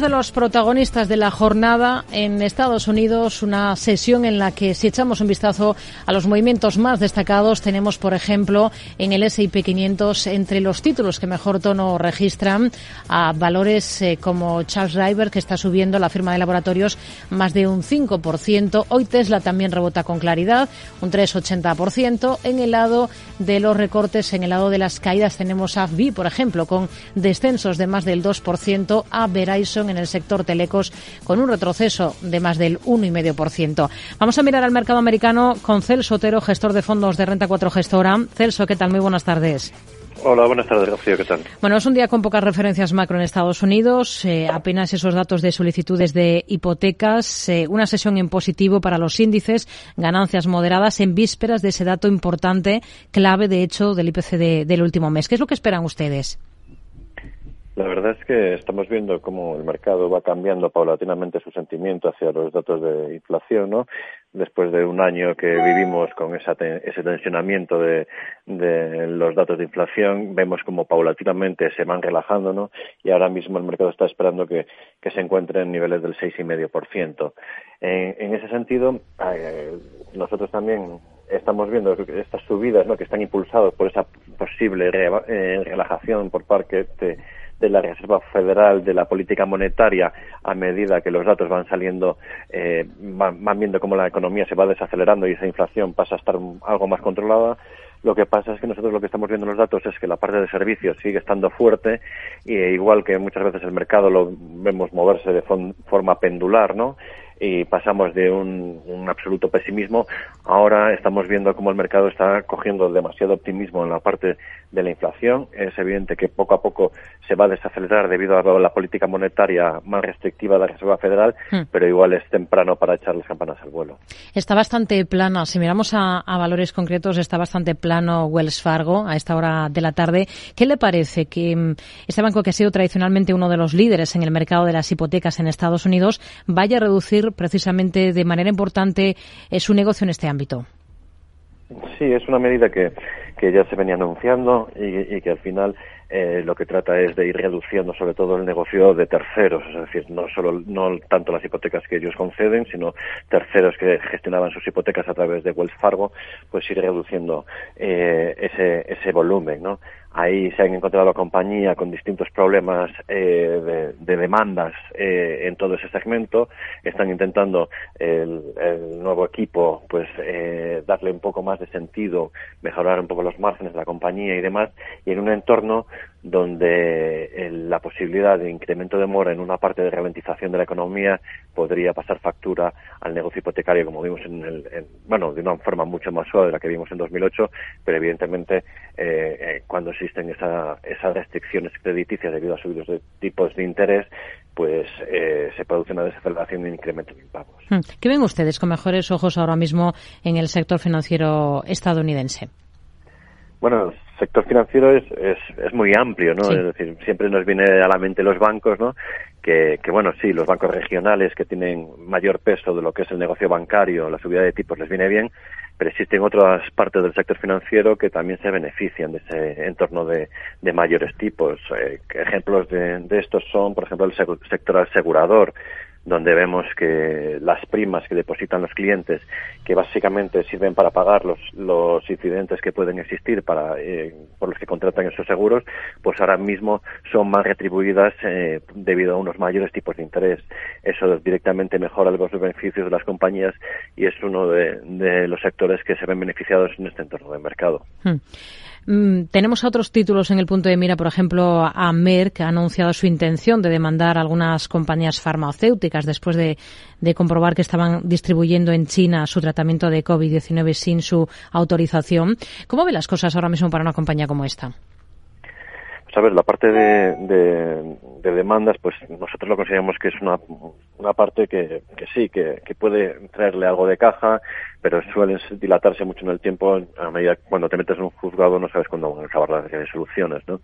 de los protagonistas de la jornada en Estados Unidos, una sesión en la que si echamos un vistazo a los movimientos más destacados, tenemos, por ejemplo, en el S&P 500 entre los títulos que mejor tono registran a valores eh, como Charles River, que está subiendo la firma de laboratorios más de un 5%. Hoy Tesla también rebota con claridad, un 3,80%. En el lado de los recortes, en el lado de las caídas, tenemos a FB, por ejemplo, con descensos de más del 2%, a Verizon en el sector telecos con un retroceso de más del 1,5%. Vamos a mirar al mercado americano con Celso Otero, gestor de fondos de Renta 4 Gestora. Celso, ¿qué tal? Muy buenas tardes. Hola, buenas tardes, Rocío, ¿qué tal? Bueno, es un día con pocas referencias macro en Estados Unidos, eh, apenas esos datos de solicitudes de hipotecas, eh, una sesión en positivo para los índices, ganancias moderadas en vísperas de ese dato importante, clave de hecho del IPC del último mes. ¿Qué es lo que esperan ustedes? La verdad es que estamos viendo cómo el mercado va cambiando paulatinamente su sentimiento hacia los datos de inflación, ¿no? Después de un año que vivimos con ese tensionamiento de, los datos de inflación, vemos como paulatinamente se van relajando, ¿no? Y ahora mismo el mercado está esperando que, se encuentre en niveles del 6,5%. En, en ese sentido, eh, nosotros también estamos viendo estas subidas ¿no? que están impulsadas por esa posible eh, relajación por parte de, de la Reserva Federal de la política monetaria a medida que los datos van saliendo, eh, van, viendo cómo la economía se va desacelerando y esa inflación pasa a estar algo más controlada. Lo que pasa es que nosotros lo que estamos viendo en los datos es que la parte de servicios sigue estando fuerte y igual que muchas veces el mercado lo vemos moverse de forma pendular, ¿no? Y pasamos de un, absoluto pesimismo. Ahora estamos viendo cómo el mercado está cogiendo demasiado optimismo en la parte de la inflación. Es evidente que poco a poco se va a desacelerar debido a la política monetaria más restrictiva de la Reserva Federal, hmm. pero igual es temprano para echar las campanas al vuelo. Está bastante plano. Si miramos a, valores concretos, está bastante plano Wells Fargo a esta hora de la tarde. ¿Qué le parece que mm, este banco, que ha sido tradicionalmente uno de los líderes en el mercado de las hipotecas en Estados Unidos, vaya a reducir precisamente de manera importante eh, su negocio en este ámbito. Sí, es una medida que, que ya se venía anunciando y, que al final eh, lo que trata es de ir reduciendo sobre todo el negocio de terceros, es decir, no solo no tanto las hipotecas que ellos conceden, sino terceros que gestionaban sus hipotecas a través de Wells Fargo, pues ir reduciendo eh, ese, ese volumen, ¿no? Ahí se han encontrado la compañía con distintos problemas eh, de, demandas eh, en todo ese segmento. Están intentando el, nuevo equipo, pues, eh, darle un poco más de sentido, mejorar un poco los márgenes de la compañía y demás, y en un entorno donde la posibilidad de incremento de mora en una parte de ralentización de la economía podría pasar factura al negocio hipotecario, como vimos en el, bueno, de una forma mucho más suave de la que vimos en 2008, pero evidentemente cuando se existen esas restricciones crediticias debido a subidos de tipos de interés, pues eh, se produce una desaceleración y un incremento de impagos. Hmm. ¿Qué ven ustedes con mejores ojos ahora mismo en el sector financiero estadounidense? Bueno, sector financiero es, es, muy amplio, ¿no? Es decir, siempre nos viene a la mente los bancos, ¿no? Que, que, bueno, sí, los bancos regionales que tienen mayor peso de lo que es el negocio bancario, la subida de tipos les viene bien, pero existen otras partes del sector financiero que también se benefician de ese entorno de, de mayores tipos. Eh, ejemplos de, de, estos son, por ejemplo, el sector asegurador, donde vemos que las primas que depositan los clientes, que básicamente sirven para pagar los, los incidentes que pueden existir para, eh, por los que contratan esos seguros, pues ahora mismo son más retribuidas eh, debido a unos mayores tipos de interés. Eso directamente mejora los beneficios de las compañías y es uno de, los sectores que se ven beneficiados en este entorno de mercado. Hmm. Mm, tenemos otros títulos en el punto de mira, por ejemplo, a Merck ha anunciado su intención de demandar a algunas compañías farmacéuticas después de, de comprobar que estaban distribuyendo en China su tratamiento de COVID-19 sin su autorización. ¿Cómo ve las cosas ahora mismo para una compañía como esta? A ver, la parte de, demandas, pues nosotros lo consideramos que es una, una parte que, que sí, que, que, puede traerle algo de caja, pero suelen dilatarse mucho en el tiempo. A medida cuando te metes en un juzgado no sabes cuándo van a acabar las resoluciones, ¿no?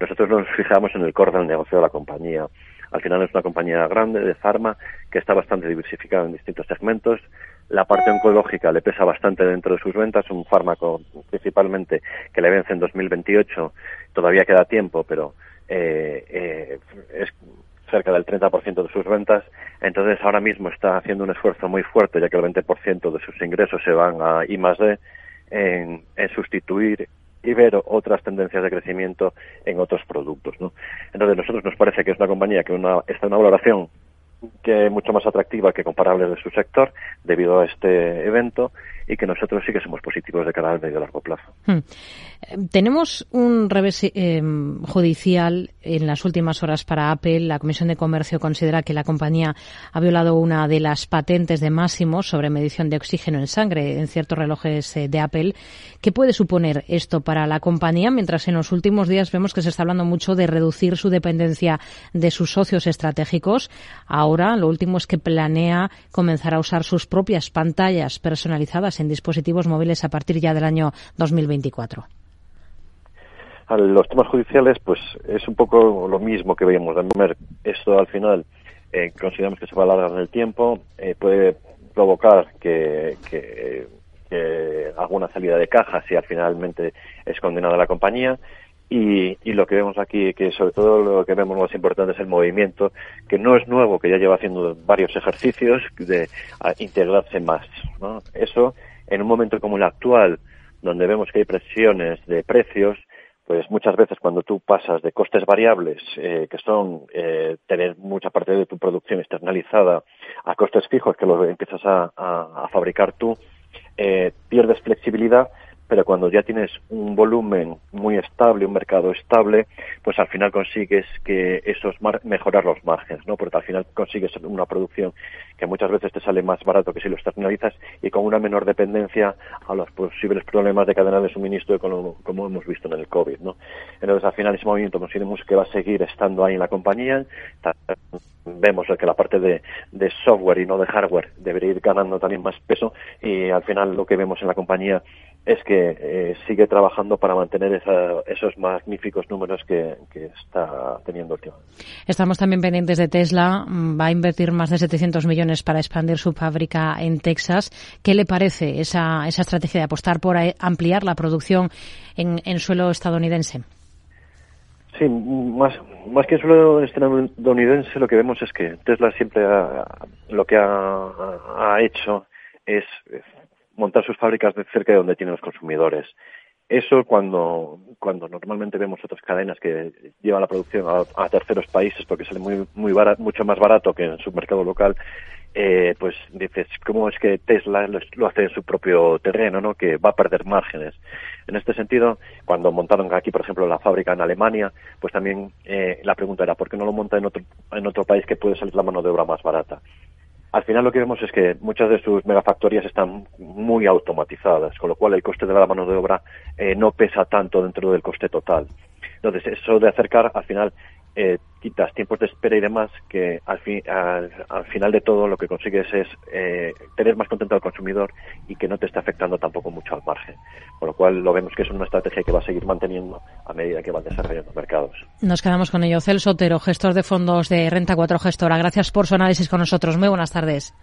Nosotros nos fijamos en el core del negocio de la compañía. Al final es una compañía grande de farma que está bastante diversificada en distintos segmentos la parte oncológica le pesa bastante dentro de sus ventas, un fármaco principalmente que le vence en 2028, todavía queda tiempo, pero eh, eh, cerca del 30% de sus ventas. Entonces, ahora mismo está haciendo un esfuerzo muy fuerte, ya que el 20% de sus ingresos se van a I D, en, en sustituir y ver otras tendencias de crecimiento en otros productos. ¿no? Entonces, nosotros nos parece que es una compañía que una, está en una valoración que mucho más atractiva que comparables de su sector debido a este evento y que nosotros sí que somos positivos de cara al medio y largo plazo. Hmm. Tenemos un revés eh, judicial en las últimas horas para Apple. La Comisión de Comercio considera que la compañía ha violado una de las patentes de máximo sobre medición de oxígeno en sangre en ciertos relojes eh, de Apple. ¿Qué puede suponer esto para la compañía? Mientras en los últimos días vemos que se está hablando mucho de reducir su dependencia de sus socios estratégicos. Ahora lo último es que planea comenzar a usar sus propias pantallas personalizadas en dispositivos móviles a partir ya del año 2024 a los temas judiciales, pues es un poco lo mismo que veíamos. Esto al final eh, consideramos que se va a alargar en el tiempo, eh, puede provocar que, que, alguna salida de caja si al finalmente es condenada la compañía. Y, y, lo que vemos aquí, que sobre todo lo que vemos más importante es el movimiento, que no es nuevo, que ya lleva haciendo varios ejercicios de integrarse más. ¿no? Eso, en un momento como el actual, donde vemos que hay presiones de precios, pues muchas veces cuando tú pasas de costes variables, eh, que son eh, tener mucha parte de tu producción externalizada, a costes fijos que lo empiezas a, a fabricar tú, eh, pierdes flexibilidad pero cuando ya tienes un volumen muy estable, un mercado estable, pues al final consigues que esos mejorar los márgenes, ¿no? Porque al final consigues una producción que muchas veces te sale más barato que si lo externalizas y con una menor dependencia a los posibles problemas de cadena de suministro como, como hemos visto en el COVID, ¿no? Entonces al final ese movimiento consideramos que va a seguir estando ahí en la compañía, vemos que la parte de, de, software y no de hardware debería ir ganando también más peso y al final lo que vemos en la compañía es que eh, sigue trabajando para mantener esos magníficos números que, está teniendo últimamente. Estamos también pendientes de Tesla. Va a invertir más de 700 millones para expandir su fábrica en Texas. ¿Qué le parece esa, esa estrategia de apostar por ampliar la producción en, en suelo estadounidense? Sí, más, más que en suelo estadounidense, lo que vemos es que Tesla siempre lo que ha, ha hecho es montar sus fábricas de cerca de donde tienen los consumidores. Eso cuando, cuando normalmente vemos otras cadenas que llevan la producción a, terceros países porque sale muy, muy mucho más barato que en su mercado local, eh, pues dices, ¿cómo es que Tesla lo, hace en su propio terreno, ¿no? que va a perder márgenes? En este sentido, cuando montaron aquí, por ejemplo, la fábrica en Alemania, pues también eh, la pregunta era, ¿por qué no lo monta en otro, en otro país que puede salir la mano de obra más barata? Al final lo que vemos es que muchas de sus megafactorías están muy automatizadas, con lo cual el coste de la mano de obra eh, no pesa tanto dentro del coste total. Entonces, eso de acercar, al final, eh, quitas tiempos de espera y demás, que al, al, final de todo lo que consigues es eh, tener más contento al consumidor y que no te esté afectando tampoco mucho al margen. Con lo cual lo vemos que es una estrategia que va a seguir manteniendo a medida que van desarrollando mercados. Nos quedamos con ello. Celso Otero, gestor de fondos de Renta 4 Gestora. Gracias por su análisis con nosotros. Muy buenas tardes.